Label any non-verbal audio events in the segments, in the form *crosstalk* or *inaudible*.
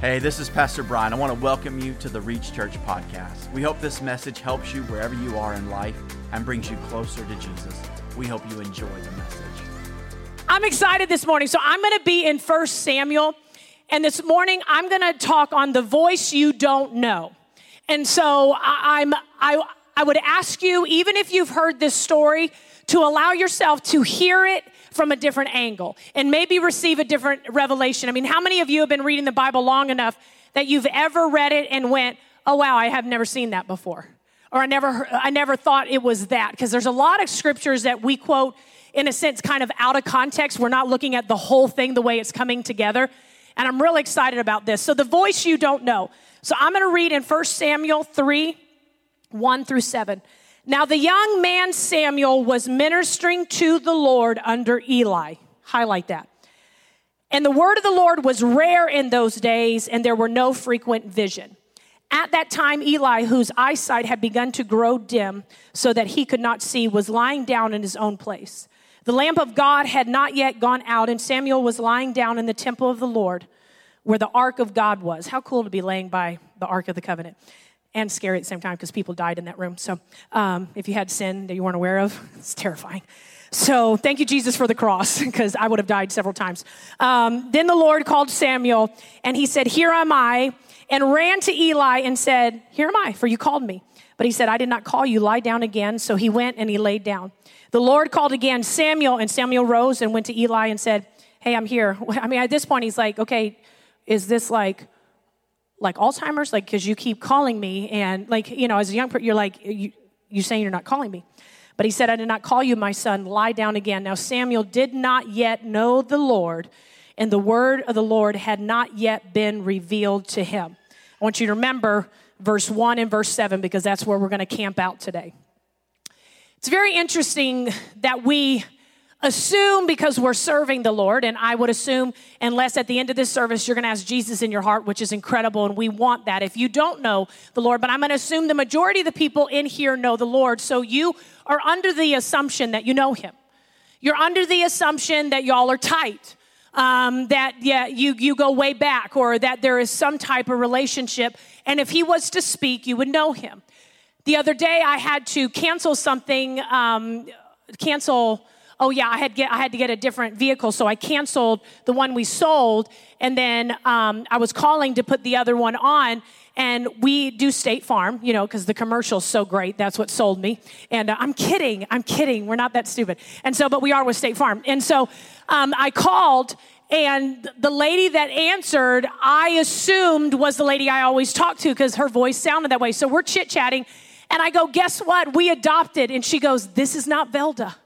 Hey, this is Pastor Brian. I want to welcome you to the Reach Church podcast. We hope this message helps you wherever you are in life and brings you closer to Jesus. We hope you enjoy the message. I'm excited this morning. So I'm going to be in First Samuel, and this morning I'm going to talk on the voice you don't know. And so I, I'm I I would ask you, even if you've heard this story, to allow yourself to hear it from a different angle and maybe receive a different revelation. I mean, how many of you have been reading the Bible long enough that you've ever read it and went, "Oh wow, I have never seen that before." Or I never I never thought it was that because there's a lot of scriptures that we quote in a sense kind of out of context. We're not looking at the whole thing the way it's coming together. And I'm really excited about this. So the voice you don't know. So I'm going to read in 1 Samuel 3 1 through 7. Now, the young man Samuel was ministering to the Lord under Eli. Highlight that. And the word of the Lord was rare in those days, and there were no frequent vision. At that time, Eli, whose eyesight had begun to grow dim so that he could not see, was lying down in his own place. The lamp of God had not yet gone out, and Samuel was lying down in the temple of the Lord where the ark of God was. How cool to be laying by the ark of the covenant and scary at the same time because people died in that room. So um, if you had sin that you weren't aware of, *laughs* it's terrifying. So thank you, Jesus, for the cross *laughs* because I would have died several times. Um, then the Lord called Samuel and he said, Here am I, and ran to Eli and said, Here am I, for you called me. But he said, I did not call you, lie down again. So he went and he laid down. The Lord called again Samuel, and Samuel rose and went to Eli and said, Hey, I'm here. *laughs* I mean, at this point, he's like, Okay, is this like, like Alzheimer's? Like, because you keep calling me, and like, you know, as a young person, you're like, you, you saying you're not calling me. But he said, I did not call you, my son. Lie down again. Now, Samuel did not yet know the Lord, and the word of the Lord had not yet been revealed to him. I want you to remember verse 1 and verse 7 because that's where we're going to camp out today. It's very interesting that we assume because we're serving the Lord, and I would assume, unless at the end of this service you're going to ask Jesus in your heart, which is incredible, and we want that if you don't know the Lord, but I'm going to assume the majority of the people in here know the Lord, so you are under the assumption that you know Him. You're under the assumption that y'all are tight. Um, that yeah you you go way back or that there is some type of relationship and if he was to speak you would know him the other day i had to cancel something um, cancel oh yeah, I had get I had to get a different vehicle, so I canceled the one we sold, and then um, I was calling to put the other one on. And we do State Farm, you know, because the commercial's so great. That's what sold me. And uh, I'm kidding. I'm kidding. We're not that stupid. And so, but we are with State Farm. And so um, I called, and the lady that answered, I assumed was the lady I always talk to because her voice sounded that way. So we're chit chatting. And I go, guess what? We adopted. And she goes, this is not Velda.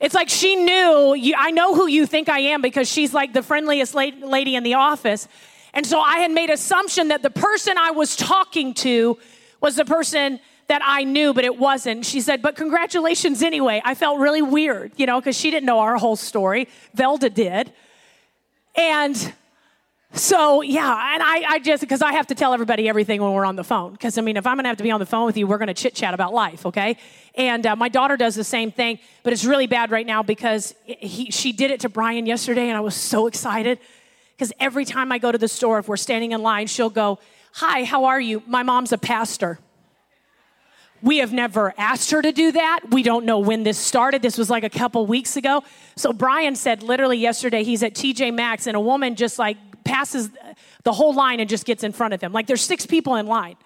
It's like she knew, you, I know who you think I am because she's like the friendliest lady in the office. And so I had made assumption that the person I was talking to was the person that I knew, but it wasn't. She said, but congratulations anyway. I felt really weird, you know, because she didn't know our whole story. Velda did. And so yeah, and I, I just because I have to tell everybody everything when we're on the phone. Because I mean, if I'm gonna have to be on the phone with you, we're gonna chit chat about life, okay? And uh, my daughter does the same thing, but it's really bad right now because he, she did it to Brian yesterday, and I was so excited because every time I go to the store, if we're standing in line, she'll go, "Hi, how are you? My mom's a pastor." We have never asked her to do that. We don't know when this started. This was like a couple weeks ago. So Brian said literally yesterday he's at TJ Maxx and a woman just like passes the whole line and just gets in front of him. Like there's six people in line.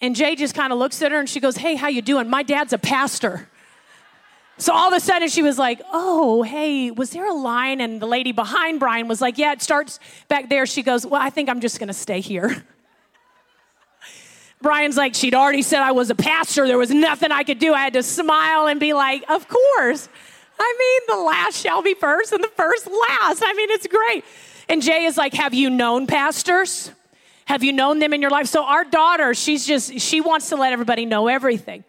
And Jay just kind of looks at her and she goes, "Hey, how you doing? My dad's a pastor." So all of a sudden she was like, "Oh, hey, was there a line?" And the lady behind Brian was like, "Yeah, it starts back there." She goes, "Well, I think I'm just going to stay here." *laughs* Brian's like, "She'd already said I was a pastor. There was nothing I could do. I had to smile and be like, "Of course." I mean, the last shall be first and the first last. I mean, it's great. And Jay is like, Have you known pastors? Have you known them in your life? So our daughter, she's just, she wants to let everybody know everything.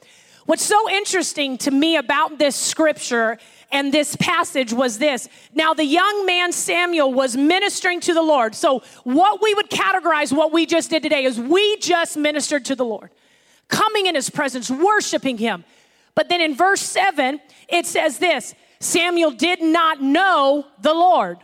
What's so interesting to me about this scripture and this passage was this. Now, the young man Samuel was ministering to the Lord. So, what we would categorize what we just did today is we just ministered to the Lord, coming in his presence, worshiping him. But then in verse 7, it says this Samuel did not know the Lord.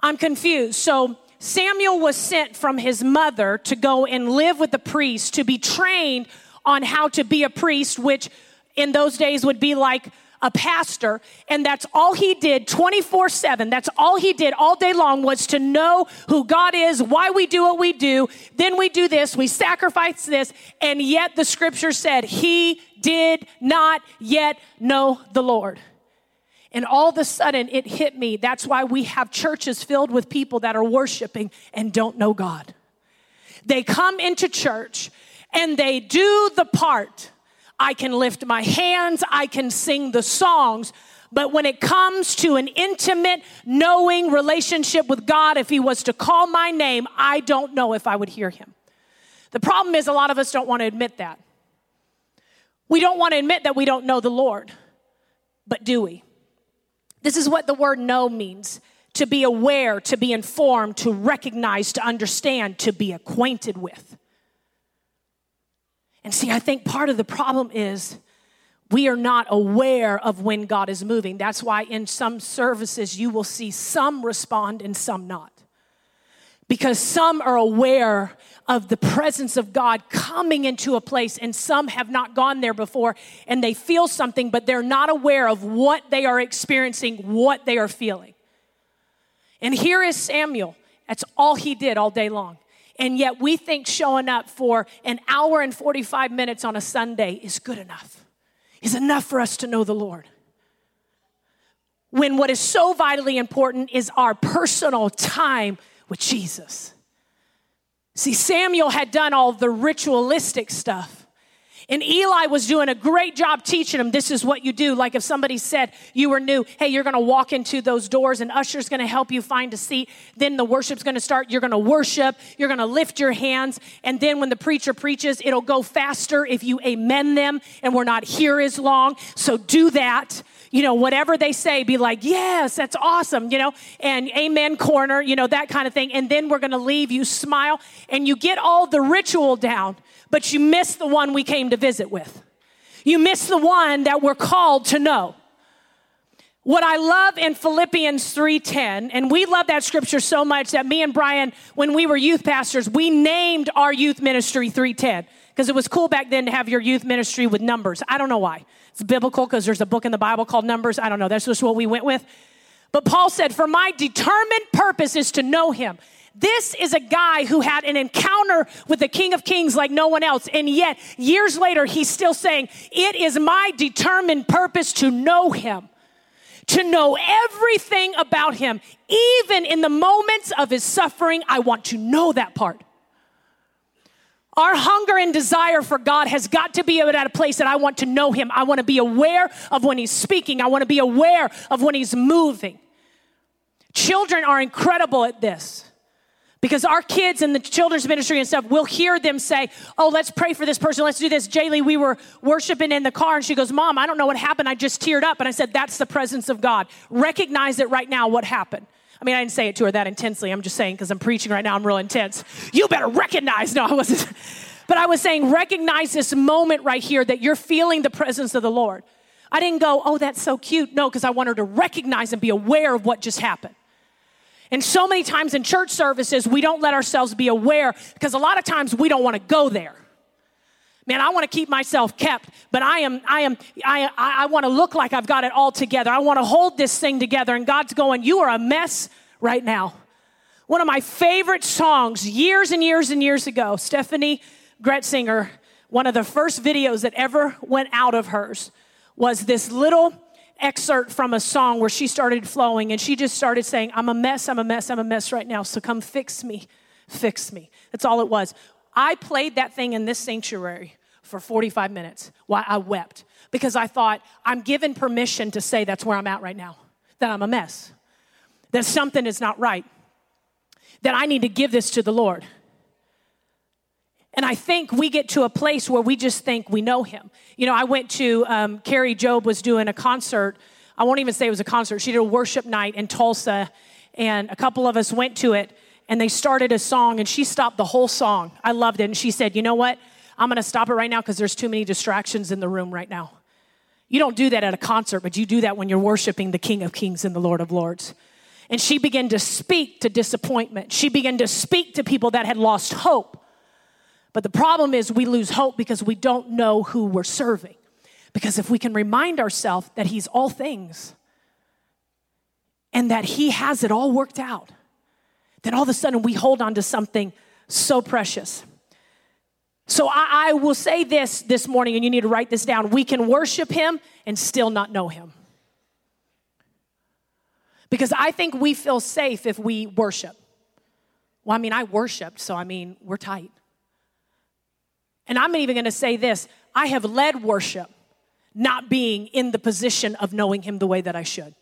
I'm confused. So Samuel was sent from his mother to go and live with the priest to be trained on how to be a priest, which in those days would be like a pastor, and that's all he did 24 7. That's all he did all day long was to know who God is, why we do what we do. Then we do this, we sacrifice this, and yet the scripture said he did not yet know the Lord. And all of a sudden it hit me. That's why we have churches filled with people that are worshiping and don't know God. They come into church and they do the part I can lift my hands, I can sing the songs. But when it comes to an intimate, knowing relationship with God, if He was to call my name, I don't know if I would hear Him. The problem is, a lot of us don't want to admit that. We don't want to admit that we don't know the Lord, but do we? This is what the word know means to be aware, to be informed, to recognize, to understand, to be acquainted with. And see, I think part of the problem is we are not aware of when God is moving. That's why in some services you will see some respond and some not. Because some are aware of the presence of God coming into a place, and some have not gone there before and they feel something, but they're not aware of what they are experiencing, what they are feeling. And here is Samuel. That's all he did all day long. And yet we think showing up for an hour and 45 minutes on a Sunday is good enough, is enough for us to know the Lord. When what is so vitally important is our personal time with Jesus. See, Samuel had done all the ritualistic stuff. And Eli was doing a great job teaching him this is what you do. Like if somebody said you were new, hey, you're gonna walk into those doors and usher's gonna help you find a seat. Then the worship's gonna start. You're gonna worship. You're gonna lift your hands. And then when the preacher preaches, it'll go faster if you amen them and we're not here as long. So do that you know, whatever they say, be like, yes, that's awesome, you know, and amen corner, you know, that kind of thing. And then we're going to leave, you smile, and you get all the ritual down but you miss the one we came to visit with. You miss the one that we're called to know. What I love in Philippians 3:10, and we love that scripture so much that me and Brian, when we were youth pastors, we named our youth ministry 310 because it was cool back then to have your youth ministry with numbers. I don't know why. It's biblical because there's a book in the Bible called Numbers. I don't know. That's just what we went with. But Paul said, For my determined purpose is to know him this is a guy who had an encounter with the King of Kings like no one else. And yet, years later, he's still saying, It is my determined purpose to know him, to know everything about him. Even in the moments of his suffering, I want to know that part. Our hunger and desire for God has got to be at a place that I want to know Him. I want to be aware of when He's speaking. I want to be aware of when He's moving. Children are incredible at this. Because our kids in the children's ministry and stuff, we'll hear them say, Oh, let's pray for this person. Let's do this. Jaylee, we were worshiping in the car and she goes, Mom, I don't know what happened. I just teared up. And I said, That's the presence of God. Recognize it right now what happened. I mean, I didn't say it to her that intensely. I'm just saying because I'm preaching right now, I'm real intense. You better recognize. *laughs* No, I wasn't. But I was saying, recognize this moment right here that you're feeling the presence of the Lord. I didn't go, Oh, that's so cute. No, because I want her to recognize and be aware of what just happened. And so many times in church services, we don't let ourselves be aware because a lot of times we don't want to go there. Man, I want to keep myself kept, but I am, I am, I, I want to look like I've got it all together. I want to hold this thing together. And God's going, You are a mess right now. One of my favorite songs years and years and years ago, Steffany Gretzinger, one of the first videos that ever went out of hers was this little excerpt from a song where she started flowing and she just started saying, I'm a mess, I'm a mess, I'm a mess right now. So come fix me, fix me. That's all it was. I played that thing in this sanctuary for 45 minutes while I wept because I thought, I'm given permission to say that's where I'm at right now, that I'm a mess, that something is not right, that I need to give this to the Lord. And I think we get to a place where we just think we know him. You know, I went to, um, Kari Jobe was doing a concert. I won't even say it was a concert. She did a worship night in Tulsa, and a couple of us went to it, and they started a song, and she stopped the whole song. I loved it. And she said, You know what? I'm going to stop it right now because there's too many distractions in the room right now. You don't do that at a concert, but you do that when you're worshiping the King of Kings and the Lord of Lords. And she began to speak to disappointment. She began to speak to people that had lost hope. But the problem is, we lose hope because we don't know who we're serving. Because if we can remind ourselves that He's all things and that He has it all worked out, then all of a sudden we hold on to something so precious. So I, I, will say this this morning, and you need to write this down. We can worship Him and still not know Him. Because I think we feel safe if we worship. Well, I mean, I worshiped, so I mean, we're tight. And I'm even gonna say this I have led worship not being in the position of knowing Him the way that I should.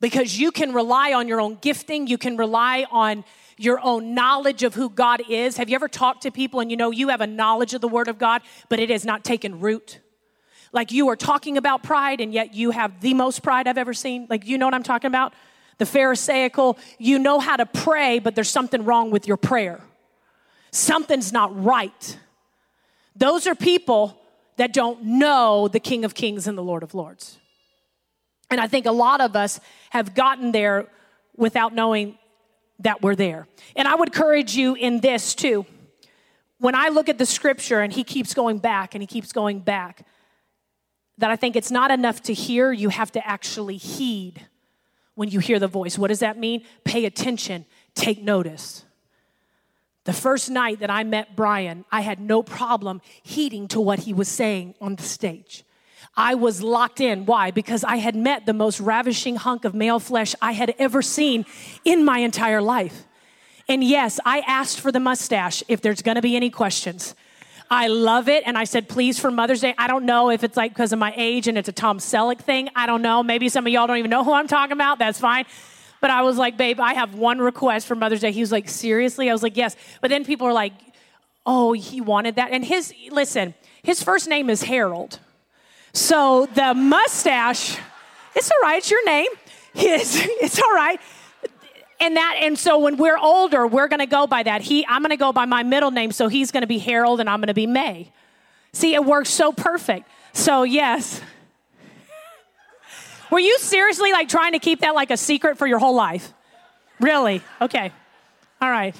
Because you can rely on your own gifting, you can rely on your own knowledge of who God is. Have you ever talked to people and you know you have a knowledge of the Word of God, but it has not taken root? Like you are talking about pride and yet you have the most pride I've ever seen. Like, you know what I'm talking about? The Pharisaical, you know how to pray, but there's something wrong with your prayer. Something's not right. Those are people that don't know the King of Kings and the Lord of Lords. And I think a lot of us have gotten there without knowing that we're there. And I would encourage you in this too. When I look at the scripture and he keeps going back and he keeps going back, that I think it's not enough to hear, you have to actually heed when you hear the voice. What does that mean? Pay attention, take notice. The first night that I met Brian, I had no problem heeding to what he was saying on the stage. I was locked in. Why? Because I had met the most ravishing hunk of male flesh I had ever seen in my entire life. And yes, I asked for the mustache if there's gonna be any questions. I love it. And I said, please, for Mother's Day, I don't know if it's like because of my age and it's a Tom Selleck thing. I don't know. Maybe some of y'all don't even know who I'm talking about. That's fine. But I was like, babe, I have one request for Mother's Day. He was like, seriously? I was like, yes. But then people are like, oh, he wanted that. And his, listen, his first name is Harold. So the mustache, it's all right, it's your name. *laughs* It's, it's all right. And that, and so when we're older, we're gonna go by that. He, I'm gonna go by my middle name, so he's gonna be Harold and I'm gonna be May. See, it works so perfect. So yes. *laughs* Were you seriously like trying to keep that like a secret for your whole life? Really? Okay. All right.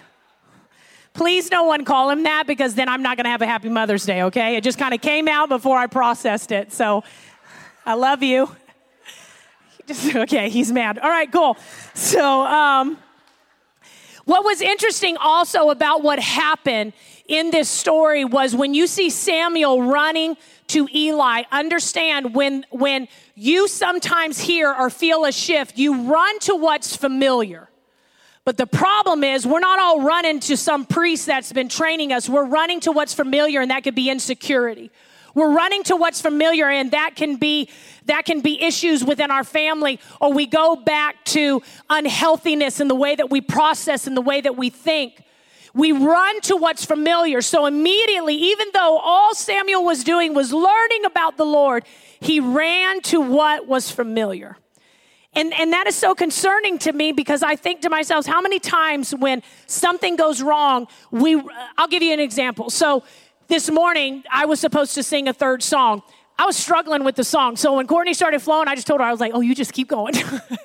Please no one call him that because then I'm not going to have a happy Mother's Day, okay? It just kind of came out before I processed it. So I love you. *laughs* Just, okay, he's mad. All right, cool. So, um, what was interesting also about what happened in this story was when you see Samuel running to Eli, understand when, when you sometimes hear or feel a shift, you run to what's familiar. But the problem is, we're not all running to some priest that's been training us. We're running to what's familiar, and that could be insecurity. We're running to what's familiar, and that can be that can be issues within our family, or we go back to unhealthiness in the way that we process and the way that we think. We run to what's familiar. So immediately, even though all Samuel was doing was learning about the Lord, he ran to what was familiar. And, and that is so concerning to me because I think to myself, how many times when something goes wrong, we, I'll give you an example. So this morning, I was supposed to sing a third song. I was struggling with the song. So when Courtney started flowing, I just told her, I was like, oh, you just keep going.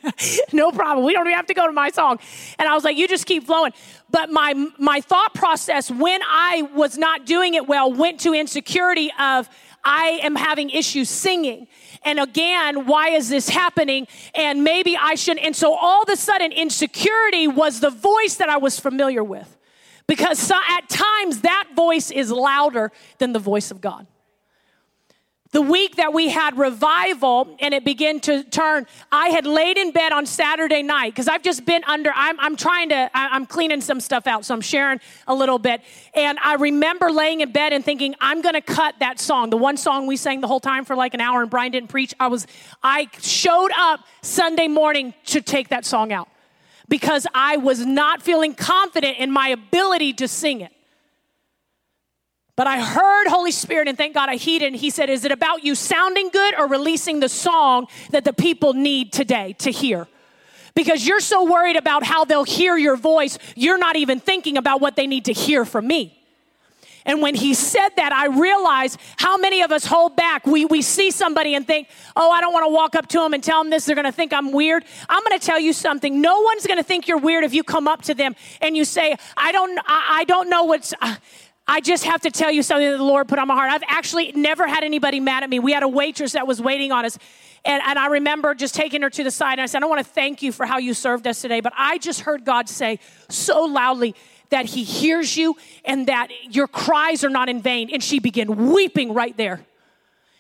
*laughs* no problem. We don't even have to go to my song. And I was like, you just keep flowing. But my, my thought process when I was not doing it well went to insecurity of, I am having issues singing. And again, why is this happening? And maybe I shouldn't. And so all of a sudden, insecurity was the voice that I was familiar with. Because at times, that voice is louder than the voice of God the week that we had revival and it began to turn i had laid in bed on saturday night because i've just been under I'm, I'm trying to I, i'm cleaning some stuff out so i'm sharing a little bit. And i remember laying in bed and thinking i'm going to cut that song. The one song we sang the whole time for like an hour and brian didn't preach i was i showed up sunday morning to take that song out because i was not feeling confident in my ability to sing it but I heard Holy Spirit, and thank God I heeded. And He said, Is it about you sounding good or releasing the song that the people need today to hear? Because you're so worried about how they'll hear your voice, you're not even thinking about what they need to hear from me. And when he said that, I realized how many of us hold back. We, we see somebody and think, oh, I don't want to walk up to them and tell them this. They're going to think I'm weird. I'm going to tell you something. No one's going to think you're weird if you come up to them and you say, I don't, I, I don't know what's. Uh, I just have to tell you something that the Lord put on my heart. I've actually never had anybody mad at me. We had a waitress that was waiting on us. And, and I remember just taking her to the side and I said, I want to thank you for how you served us today. But I just heard God say so loudly, that he hears you and that your cries are not in vain. And she began weeping right there.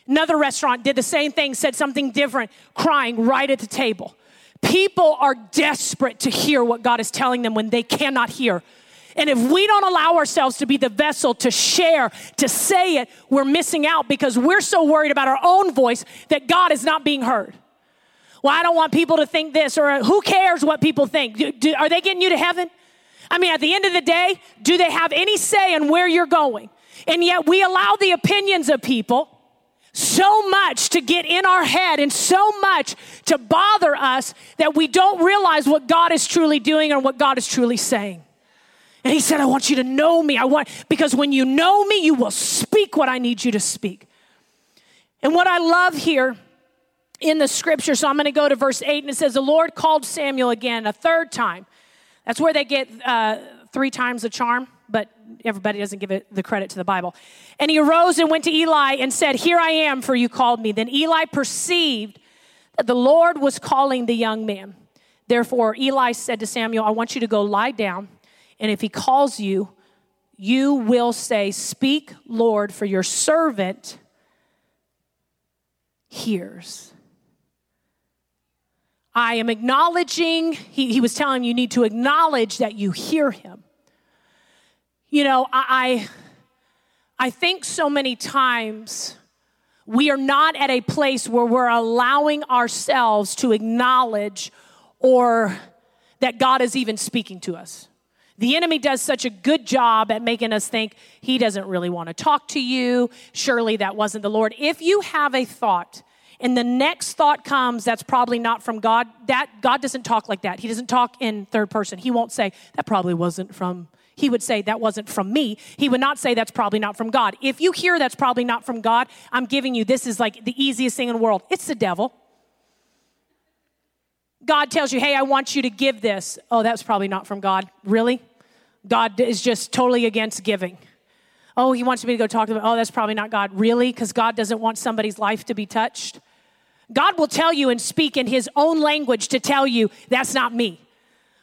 Another restaurant did the same thing, said something different, crying right at the table. People are desperate to hear what God is telling them when they cannot hear. And if we don't allow ourselves to be the vessel to share, to say it, we're missing out because we're so worried about our own voice that God is not being heard. Well, I don't want people to think this, or who cares what people think? Do, do, are they getting you to heaven? I mean, at the end of the day, do they have any say in where you're going? And yet we allow the opinions of people so much to get in our head and so much to bother us that we don't realize what God is truly doing and what God is truly saying. And he said, I want you to know me. I want, because when you know me, you will speak what I need you to speak. And what I love here in the scripture, so I'm going to go to verse 8, and it says, The Lord called Samuel again a third time. That's where they get uh, three times the charm, but everybody doesn't give it the credit to the Bible. And he arose and went to Eli and said, Here I am, for you called me. Then Eli perceived that the Lord was calling the young man. Therefore, Eli said to Samuel, I want you to go lie down, and if he calls you, you will say, Speak, Lord, for your servant hears. I am acknowledging, he, he was telling you need to acknowledge that you hear him. You know, I, I think so many times we are not at a place where we're allowing ourselves to acknowledge or that God is even speaking to us. The enemy does such a good job at making us think he doesn't really want to talk to you. Surely that wasn't the Lord. If you have a thought and the next thought comes that's probably not from God, that God doesn't talk like that. He doesn't talk in third person. He won't say, that probably wasn't from, he would say, that wasn't from me. He would not say, that's probably not from God. If you hear that's probably not from God, I'm giving you, this is like the easiest thing in the world. It's the devil. God tells you, hey, I want you to give this. Oh, that's probably not from God. Really? God is just totally against giving. Oh, he wants me to go talk to them. Oh, that's probably not God. Really? Because God doesn't want somebody's life to be touched. God will tell you and speak in his own language to tell you that's not me.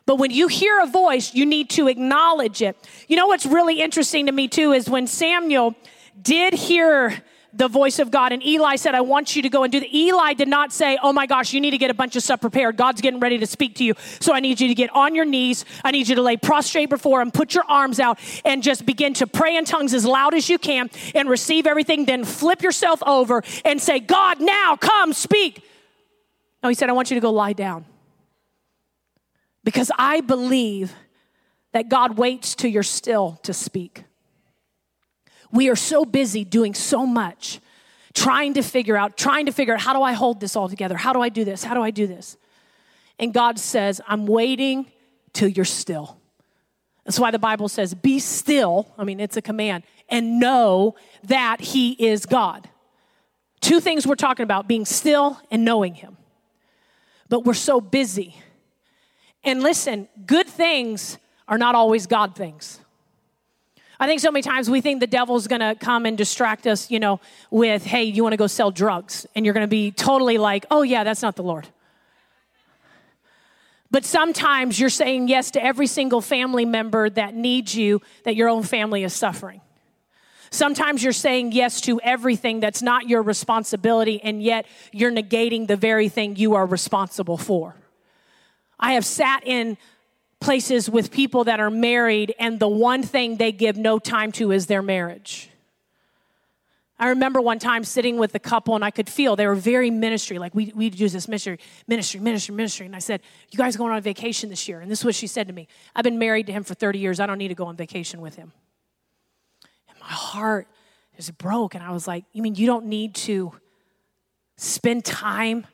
But when you hear a voice, you need to acknowledge it. You know what's really interesting to me too is when Samuel did hear the voice of God. And Eli said, I want you to go and do that. Eli did not say, Oh my gosh, you need to get a bunch of stuff prepared. God's getting ready to speak to you. So I need you to get on your knees. I need you to lay prostrate before him, put your arms out, and just begin to pray in tongues as loud as you can and receive everything. Then flip yourself over and say, God, now come speak. No, he said, I want you to go lie down. Because I believe that God waits till you're still to speak. We are so busy doing so much, trying to figure out, trying to figure out how do I hold this all together? How do I do this? How do I do this? And God says, I'm waiting till you're still. That's why the Bible says, be still. I mean, it's a command, and know that He is God. Two things we're talking about being still and knowing Him. But we're so busy. And listen, good things are not always God things. I think so many times we think the devil's gonna come and distract us, you know, with, hey, you wanna go sell drugs. And you're gonna be totally like, oh, yeah, that's not the Lord. But sometimes you're saying yes to every single family member that needs you, that your own family is suffering. Sometimes you're saying yes to everything that's not your responsibility, and yet you're negating the very thing you are responsible for. I have sat in places with people that are married, and the one thing they give no time to is their marriage. I remember one time sitting with a couple and I could feel they were very ministry, like we, we do this ministry, ministry, ministry, ministry. And I said, You guys going on vacation this year? And this is what she said to me I've been married to him for 30 years. I don't need to go on vacation with him. And my heart just broke. And I was like, You mean you don't need to spend time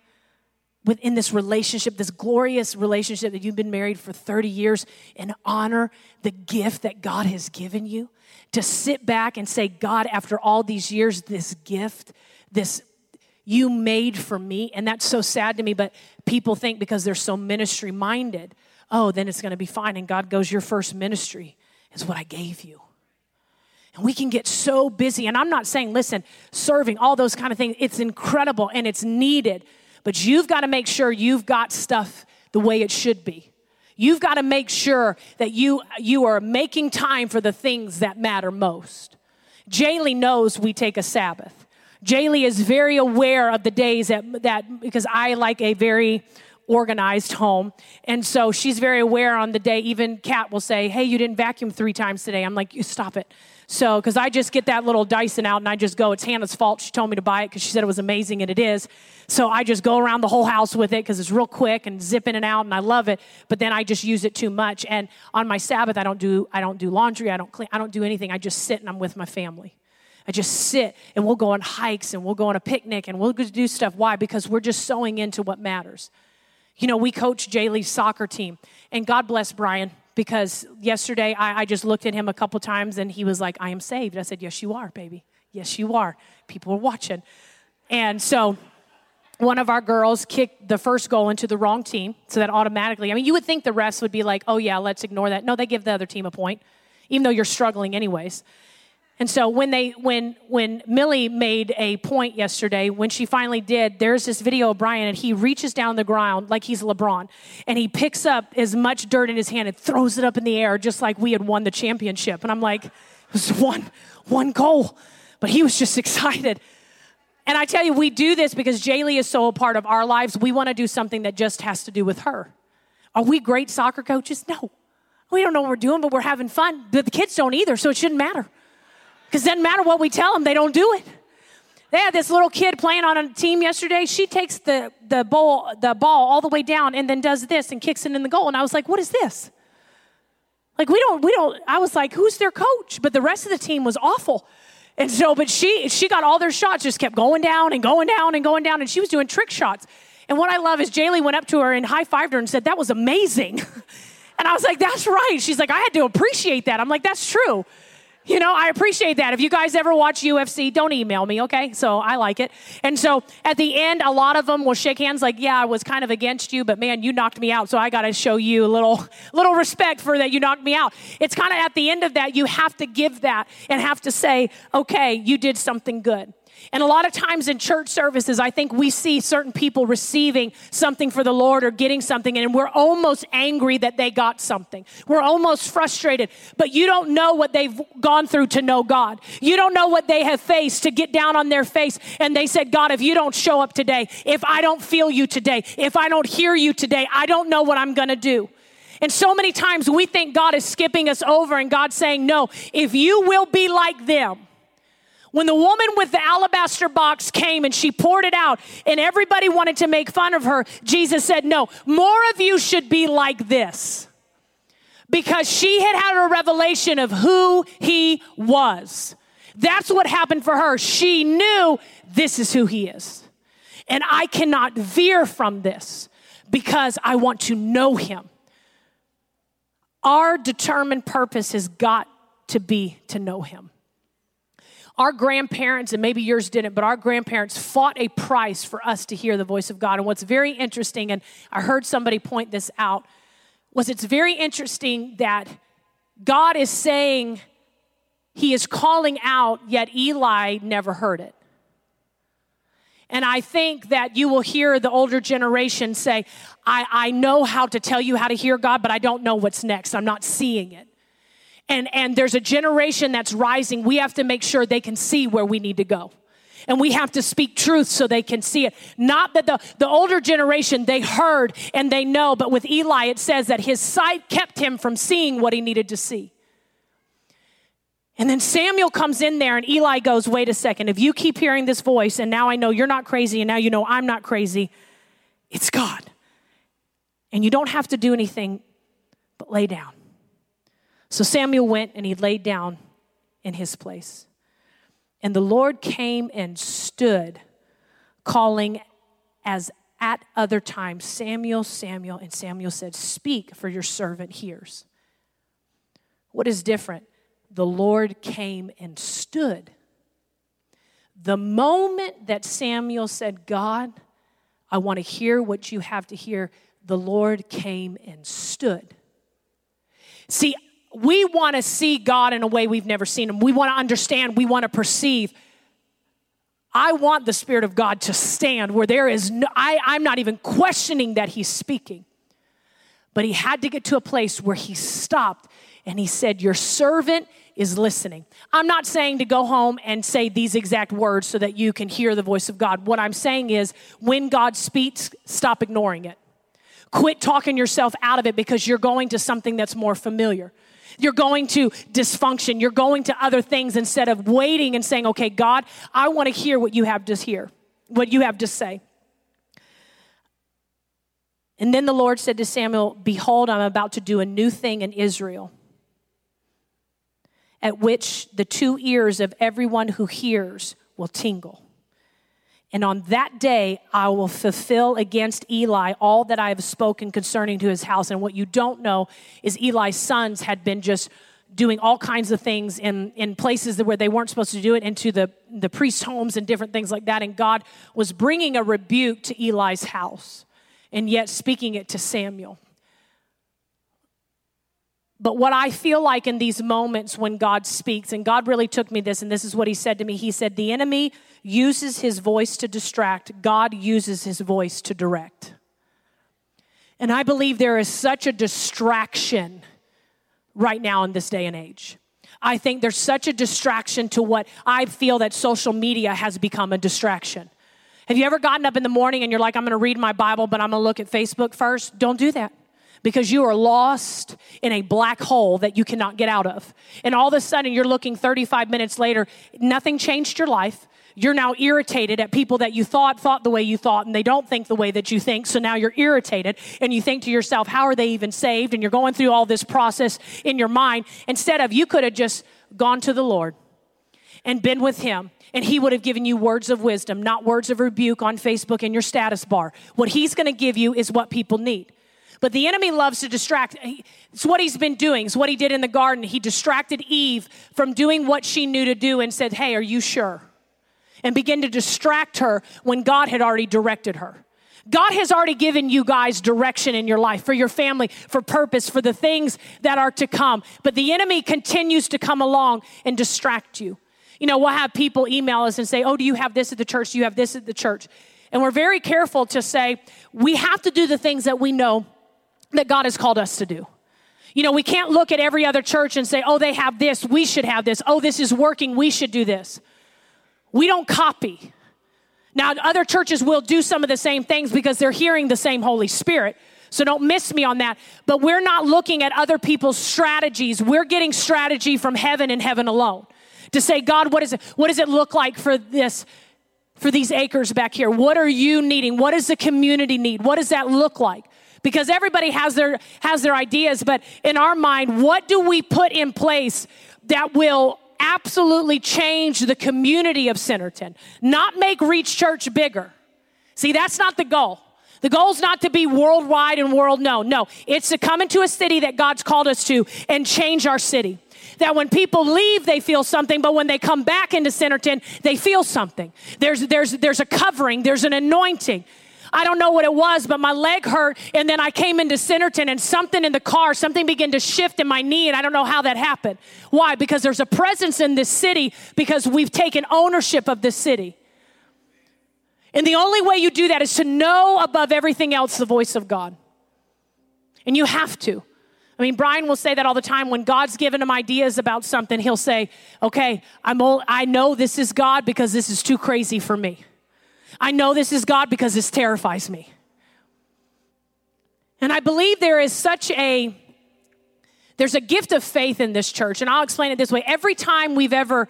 within this relationship, this glorious relationship that you've been married for 30 years, and honor the gift that God has given you? To sit back and say, God, after all these years, this gift, this you made for me. And that's so sad to me, but people think because they're so ministry minded, oh, then it's going to be fine. And God goes, Your first ministry is what I gave you. And we can get so busy. And I'm not saying, listen, serving, all those kind of things, it's incredible and it's needed. But you've got to make sure you've got stuff the way it should be. You've got to make sure that you, you are making time for the things that matter most. Jaylee knows we take a Sabbath. Jaylee is very aware of the days that, that because I like a very organized home. And so she's very aware on the day, even Kat will say, Hey, you didn't vacuum three times today. I'm like, You stop it. So, because I just get that little Dyson out and I just go, it's Hannah's fault. She told me to buy it because she said it was amazing and it is. So I just go around the whole house with it because it's real quick and zip in and out and I love it. But then I just use it too much. And on my Sabbath, I don't do, I don't do laundry. I don't clean. I don't do anything. I just sit and I'm with my family. I just sit and we'll go on hikes and we'll go on a picnic and we'll do stuff. Why? Because we're just sowing into what matters. You know, we coach Jaylee's soccer team, and God bless Brian because yesterday I, I just looked at him a couple times and he was like, I am saved. I said, Yes, you are, baby. Yes, you are. People are watching. And so one of our girls kicked the first goal into the wrong team. So that automatically, I mean, you would think the rest would be like, oh, yeah, let's ignore that. No, they give the other team a point, even though you're struggling anyways. And so when they when when Millie made a point yesterday, when she finally did, there's this video of Brian and he reaches down the ground like he's LeBron and he picks up as much dirt in his hand and throws it up in the air just like we had won the championship. And I'm like, it was one one goal. But he was just *laughs* excited. And I tell you, we do this because Jaylee is so a part of our lives. We want to do something that just has to do with her. Are we great soccer coaches? No. We don't know what we're doing, but we're having fun. But the kids don't either, so it shouldn't matter. Because doesn't matter what we tell them, they don't do it. They had this little kid playing on a team yesterday. She takes the, the, ball, the ball all the way down and then does this and kicks it in the goal. And I was like, what is this? Like, we don't, we don't, I was like, who's their coach? But the rest of the team was awful. And so, but she, she got all their shots, just kept going down and going down and going down. And she was doing trick shots. And what I love is Jaylee went up to her and high fived her and said, that was amazing. *laughs* and I was like, that's right. She's like, I had to appreciate that. I'm like, that's true. You know, I appreciate that. If you guys ever watch UFC, don't email me, okay? So I like it. And so at the end, a lot of them will shake hands like, yeah, I was kind of against you, but man, you knocked me out. So I got to show you a little, *laughs* little respect for that you knocked me out. It's kind of at the end of that, you have to give that and have to say, okay, you did something good. And a lot of times in church services, I think we see certain people receiving something for the Lord or getting something, and we're almost angry that they got something. We're almost frustrated, but you don't know what they've gone through to know God. You don't know what they have faced to get down on their face. And they said, God, if you don't show up today, if I don't feel you today, if I don't hear you today, I don't know what I'm going to do. And so many times we think God is skipping us over, and God's saying, No, if you will be like them, when the woman with the alabaster box came and she poured it out and everybody wanted to make fun of her, Jesus said, No, more of you should be like this. Because she had had a revelation of who he was. That's what happened for her. She knew this is who he is. And I cannot veer from this because I want to know him. Our determined purpose has got to be to know him. Our grandparents, and maybe yours didn't, but our grandparents fought a price for us to hear the voice of God. And what's very interesting, and I heard somebody point this out, was it's very interesting that God is saying he is calling out, yet Eli never heard it. And I think that you will hear the older generation say, I, I know how to tell you how to hear God, but I don't know what's next. I'm not seeing it and, and there's a generation that's rising, we have to make sure they can see where we need to go. And we have to speak truth so they can see it. Not that the, the older generation, they heard and they know, but with Eli, it says that his sight kept him from seeing what he needed to see. And then Samuel comes in there, and Eli goes, Wait a second, if you keep hearing this voice, and now I know you're not crazy, and now you know I'm not crazy, it's God. And you don't have to do anything but lay down. So Samuel went and he laid down in his place. And the Lord came and stood, calling as at other times, Samuel, Samuel, and Samuel said, Speak, for your servant hears. What is different? The Lord came and stood. The moment that Samuel said, God, I want to hear what you have to hear, the Lord came and stood. See, we want to see God in a way we've never seen him. We want to understand, we want to perceive. I want the Spirit of God to stand where there is no, I, I'm not even questioning that He's speaking. But He had to get to a place where He stopped and He said, Your servant is listening. I'm not saying to go home and say these exact words so that you can hear the voice of God. What I'm saying is, when God speaks, stop ignoring it. Quit talking yourself out of it because you're going to something that's more familiar. You're going to dysfunction. You're going to other things instead of waiting and saying, okay, God, I want to hear what you have to hear, what you have to say. And then the Lord said to Samuel, Behold, I'm about to do a new thing in Israel, at which the two ears of everyone who hears will tingle. And on that day, I will fulfill against Eli all that I have spoken concerning to his house. And what you don't know is Eli's sons had been just doing all kinds of things in, in places where they weren't supposed to do it, into the, the priest's homes and different things like that. And God was bringing a rebuke to Eli's house and yet speaking it to Samuel. But what I feel like in these moments when God speaks, and God really took me this, and this is what He said to me He said, The enemy uses his voice to distract, God uses his voice to direct. And I believe there is such a distraction right now in this day and age. I think there's such a distraction to what I feel that social media has become a distraction. Have you ever gotten up in the morning and you're like, I'm gonna read my Bible, but I'm gonna look at Facebook first? Don't do that because you are lost in a black hole that you cannot get out of. And all of a sudden, you're looking 35 minutes later, nothing changed your life. You're now irritated at people that you thought thought the way you thought and they don't think the way that you think. So now you're irritated and you think to yourself, how are they even saved? And you're going through all this process in your mind instead of you could have just gone to the Lord and been with Him and he would have given you words of wisdom, not words of rebuke on Facebook and your status bar. What he's going to give you is what people need. But the enemy loves to distract. It's what he's been doing. It's what he did in the garden. He distracted Eve from doing what she knew to do and said, Hey, are you sure? and begin to distract her when God had already directed her. God has already given you guys direction in your life, for your family, for purpose, for the things that are to come. But the enemy continues to come along and distract you. You know, we'll have people email us and say, Oh, do you have this at the church? Do you have this at the church? And we're very careful to say, we have to do the things that we know that God has called us to do. You know, we can't look at every other church and say, oh, they have this, we should have this. Oh, this is working, we should do this. We don't copy. Now, other churches will do some of the same things because they're hearing the same Holy Spirit. So don't miss me on that. But we're not looking at other people's strategies. We're getting strategy from heaven and heaven alone. To say, God, what is it? What does it look like for this? For these acres back here, what are you needing? What does the community need? What does that look like? Because everybody has their has their ideas, but in our mind, what do we put in place that will absolutely change the community of Centerton, not make Reach Church bigger. See, that's not the goal. The goal is not to be worldwide and world known. No, it's to come into a city that God's called us to and change our city. That when people leave, they feel something, but when they come back into Centerton, they feel something. There's, there's, there's a covering, there's an anointing. I don't know what it was, but my leg hurt. And then I came into Centerton and something in the car, something began to shift in my knee. And I don't know how that happened. Why? Because there's a presence in this city because we've taken ownership of this city. And the only way you do that is to know above everything else the voice of God. And you have to. I mean, Brian will say that all the time. When God's given him ideas about something, he'll say, Okay, I'm old, I know this is God because this is too crazy for me. I know this is God because this terrifies me. And I believe there is such a there's a gift of faith in this church and I'll explain it this way. Every time we've ever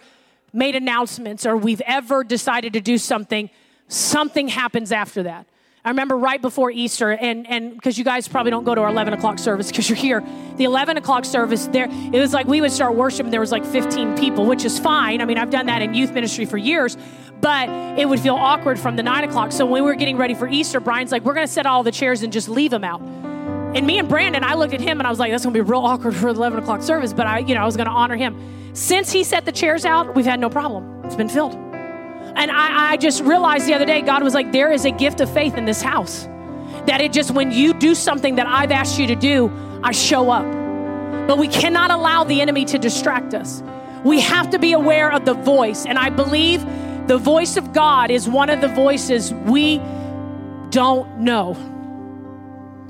made announcements or we've ever decided to do something, something happens after that. I remember right before Easter, and and because you guys probably don't go to our 11 o'clock service because you're here. The 11 o'clock service, there it was like we would start worship, and there was like 15 people, which is fine. I mean, I've done that in youth ministry for years, but it would feel awkward from the nine o'clock. So when we were getting ready for Easter, Brian's like, we're going to set all the chairs and just leave them out. And me and Brandon, I looked at him and I was like, that's going to be real awkward for the 11 o'clock service, but I, you know, I was going to honor him. Since he set the chairs out, we've had no problem. It's been filled. And I, I just realized the other day, God was like, there is a gift of faith in this house. That it just, when you do something that I've asked you to do, I show up. But we cannot allow the enemy to distract us. We have to be aware of the voice. And I believe the voice of God is one of the voices we don't know.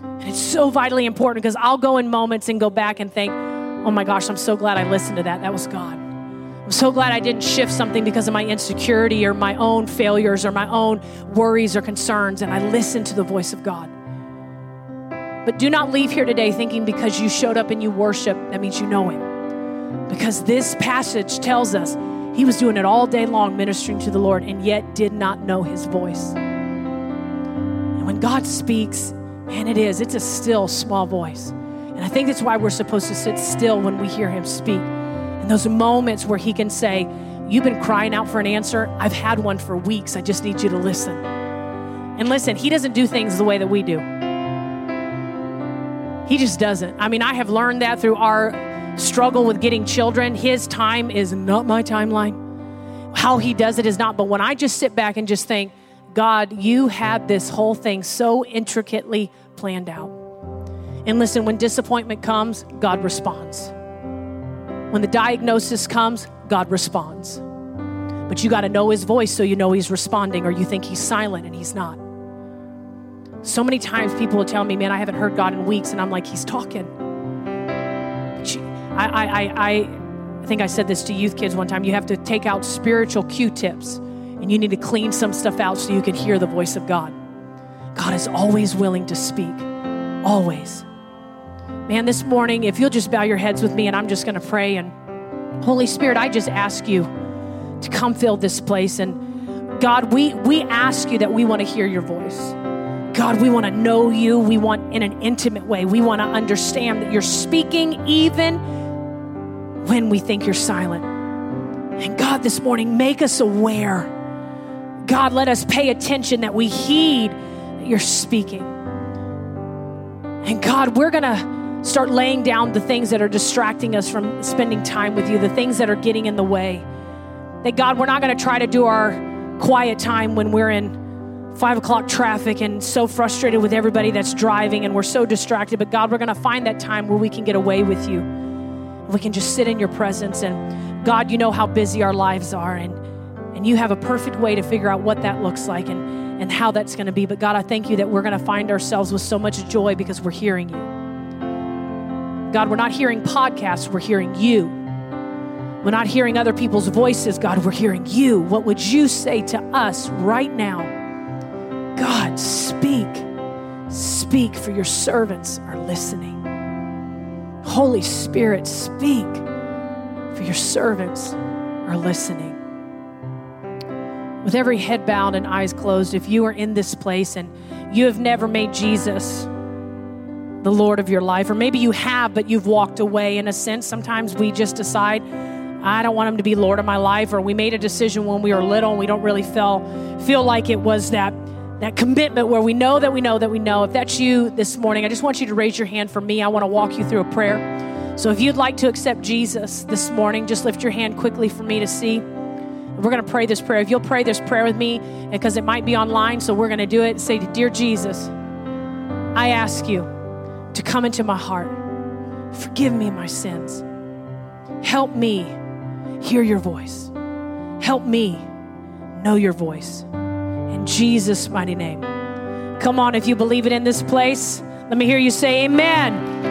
And it's so vitally important because I'll go in moments and go back and think, oh my gosh, I'm so glad I listened to that. That was God. I'm so glad I didn't shift something because of my insecurity or my own failures or my own worries or concerns, and I listened to the voice of God. But do not leave here today thinking because you showed up and you worship, that means you know Him. Because this passage tells us he was doing it all day long, ministering to the Lord, and yet did not know His voice. And when God speaks, man, it is, it's a still, small voice. And I think that's why we're supposed to sit still when we hear Him speak In those moments where He can say, You've been crying out for an answer. I've had one for weeks. I just need you to listen. And listen, He doesn't do things the way that we do. He just doesn't. I mean, I have learned that through our struggle with getting children. His time is not my timeline. How He does it is not. But when I just sit back and just think, God, you had this whole thing so intricately planned out. And listen, when disappointment comes, God responds. When the diagnosis comes, God responds. But you got to know his voice so you know he's responding, or you think he's silent and he's not. So many times people will tell me, man, I haven't heard God in weeks, and I'm like, he's talking. I, I, I, I think I said this to youth kids one time. You have to take out spiritual Q tips and you need to clean some stuff out so you can hear the voice of God. God is always willing to speak, always. Man, this morning, if you'll just bow your heads with me and I'm just going to pray. And Holy Spirit, I just ask you to come fill this place. And God, we, we ask you that we want to hear your voice. God, we want to know you. We want in an intimate way. We want to understand that you're speaking even when we think you're silent. And God, this morning, make us aware. God, let us pay attention that we heed that you're speaking. And God, we're going to start laying down the things that are distracting us from spending time with you, the things that are getting in the way. That God, we're not going to try to do our quiet time when we're in five o'clock traffic and so frustrated with everybody that's driving and we're so distracted. But God, we're going to find that time where we can get away with you. We can just sit in your presence. And God, you know how busy our lives are. And, and you have a perfect way to figure out what that looks like and, and how that's going to be. But God, I thank you that we're going to find ourselves with so much joy because we're hearing you. God, we're not hearing podcasts, we're hearing you. We're not hearing other people's voices, God, we're hearing you. What would you say to us right now? God, speak. Speak, for your servants are listening. Holy Spirit, speak, for your servants are listening. With every head bowed and eyes closed, if you are in this place and you have never made Jesus the Lord of your life. Or maybe you have, but you've walked away in a sense. Sometimes we just decide, I don't want him to be Lord of my life, or we made a decision when we were little and we don't really feel feel like it was that that commitment where we know that we know that we know. If that's you this morning, I just want you to raise your hand for me. I want to walk you through a prayer. So if you'd like to accept Jesus this morning, just lift your hand quickly for me to see. We're going to pray this prayer. If you'll pray this prayer with me, because it might be online, so we're going to do it. Say, Dear Jesus, I ask you to come into my heart. Forgive me my sins. Help me hear your voice. Help me know your voice. In Jesus' mighty name. Come on, if you believe it in this place, let me hear you say, Amen.